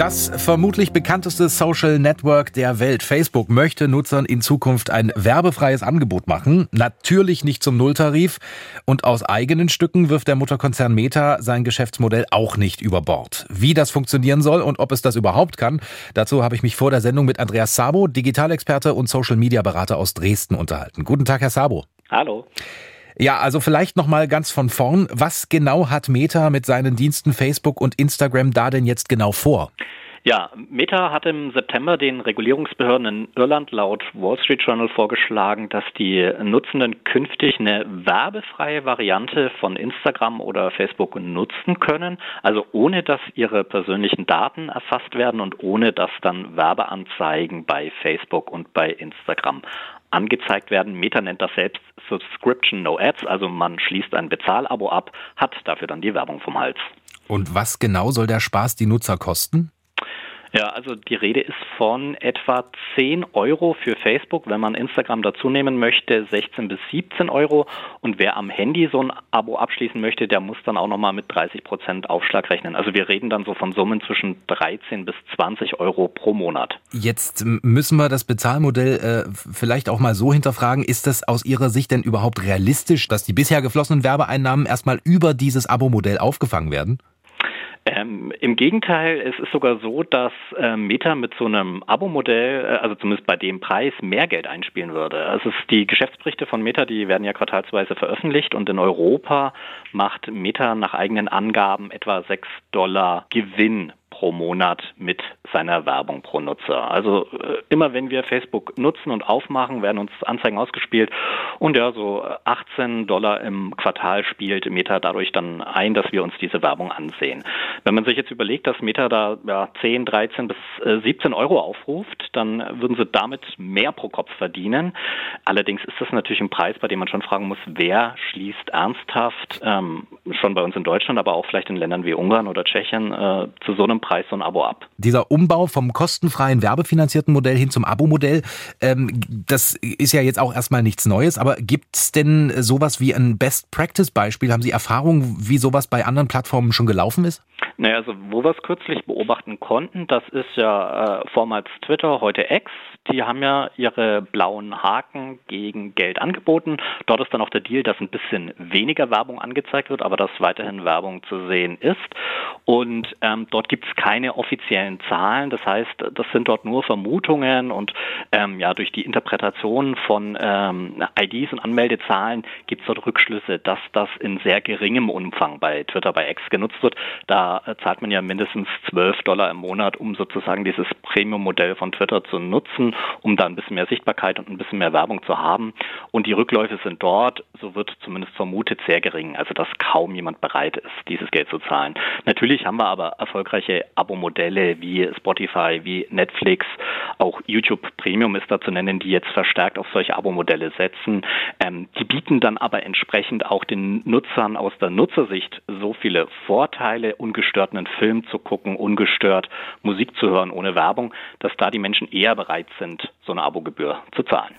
Das vermutlich bekannteste Social Network der Welt, Facebook, möchte Nutzern in Zukunft ein werbefreies Angebot machen. Natürlich nicht zum Nulltarif. Und aus eigenen Stücken wirft der Mutterkonzern Meta sein Geschäftsmodell auch nicht über Bord. Wie das funktionieren soll und ob es das überhaupt kann, dazu habe ich mich vor der Sendung mit Andreas Sabo, Digitalexperte und Social Media Berater aus Dresden unterhalten. Guten Tag, Herr Sabo. Hallo. Ja, also vielleicht noch mal ganz von vorn. Was genau hat Meta mit seinen Diensten Facebook und Instagram da denn jetzt genau vor? Ja, Meta hat im September den Regulierungsbehörden in Irland laut Wall Street Journal vorgeschlagen, dass die Nutzenden künftig eine werbefreie Variante von Instagram oder Facebook nutzen können, also ohne dass ihre persönlichen Daten erfasst werden und ohne dass dann Werbeanzeigen bei Facebook und bei Instagram angezeigt werden. Meta nennt das selbst Subscription No Ads, also man schließt ein Bezahlabo ab, hat dafür dann die Werbung vom Hals. Und was genau soll der Spaß die Nutzer kosten? Ja, also die Rede ist von etwa 10 Euro für Facebook, wenn man Instagram dazu nehmen möchte, 16 bis 17 Euro. Und wer am Handy so ein Abo abschließen möchte, der muss dann auch nochmal mit 30 Prozent Aufschlag rechnen. Also wir reden dann so von Summen zwischen 13 bis 20 Euro pro Monat. Jetzt müssen wir das Bezahlmodell äh, vielleicht auch mal so hinterfragen. Ist das aus Ihrer Sicht denn überhaupt realistisch, dass die bisher geflossenen Werbeeinnahmen erstmal über dieses Abo-Modell aufgefangen werden? Ähm, Im Gegenteil, es ist sogar so, dass äh, Meta mit so einem Abo-Modell, äh, also zumindest bei dem Preis, mehr Geld einspielen würde. Also es, die Geschäftsberichte von Meta, die werden ja quartalsweise veröffentlicht und in Europa macht Meta nach eigenen Angaben etwa 6 Dollar Gewinn pro Monat mit seiner Werbung pro Nutzer. Also äh, immer wenn wir Facebook nutzen und aufmachen, werden uns Anzeigen ausgespielt und ja, so 18 Dollar im Quartal spielt Meta dadurch dann ein, dass wir uns diese Werbung ansehen. Wenn man sich jetzt überlegt, dass Meta da ja, 10, 13 bis äh, 17 Euro aufruft, dann würden sie damit mehr pro Kopf verdienen. Allerdings ist das natürlich ein Preis, bei dem man schon fragen muss, wer schließt ernsthaft, ähm, schon bei uns in Deutschland, aber auch vielleicht in Ländern wie Ungarn oder Tschechien, äh, zu so einem Preis so ein Abo ab. Dieser Umbau vom kostenfreien werbefinanzierten Modell hin zum Abo-Modell, ähm, das ist ja jetzt auch erstmal nichts Neues, aber gibt es denn sowas wie ein Best-Practice-Beispiel? Haben Sie Erfahrung, wie sowas bei anderen Plattformen schon gelaufen ist? Naja, also wo wir es kürzlich beobachten konnten, das ist ja äh, vormals Twitter, heute X. Die haben ja ihre blauen Haken gegen Geld angeboten. Dort ist dann auch der Deal, dass ein bisschen weniger Werbung angezeigt wird, aber dass weiterhin Werbung zu sehen ist. Und ähm, dort gibt es keine offiziellen Zahlen. Das heißt, das sind dort nur Vermutungen und ähm, ja, durch die Interpretation von ähm, IDs und Anmeldezahlen gibt es dort Rückschlüsse, dass das in sehr geringem Umfang bei Twitter, bei X genutzt wird. Da äh, zahlt man ja mindestens 12 Dollar im Monat, um sozusagen dieses Premium-Modell von Twitter zu nutzen, um da ein bisschen mehr Sichtbarkeit und ein bisschen mehr Werbung zu haben. Und die Rückläufe sind dort, so wird zumindest vermutet, sehr gering. Also dass kaum jemand bereit ist, dieses Geld zu zahlen. Natürlich haben wir aber erfolgreiche Abo-Modelle wie Spotify, wie Netflix, auch YouTube Premium ist da zu nennen, die jetzt verstärkt auf solche Abo-Modelle setzen. Ähm, die bieten dann aber entsprechend auch den Nutzern aus der Nutzersicht so viele Vorteile, ungestört einen Film zu gucken, ungestört Musik zu hören ohne Werbung, dass da die Menschen eher bereit sind, so eine Abogebühr zu zahlen.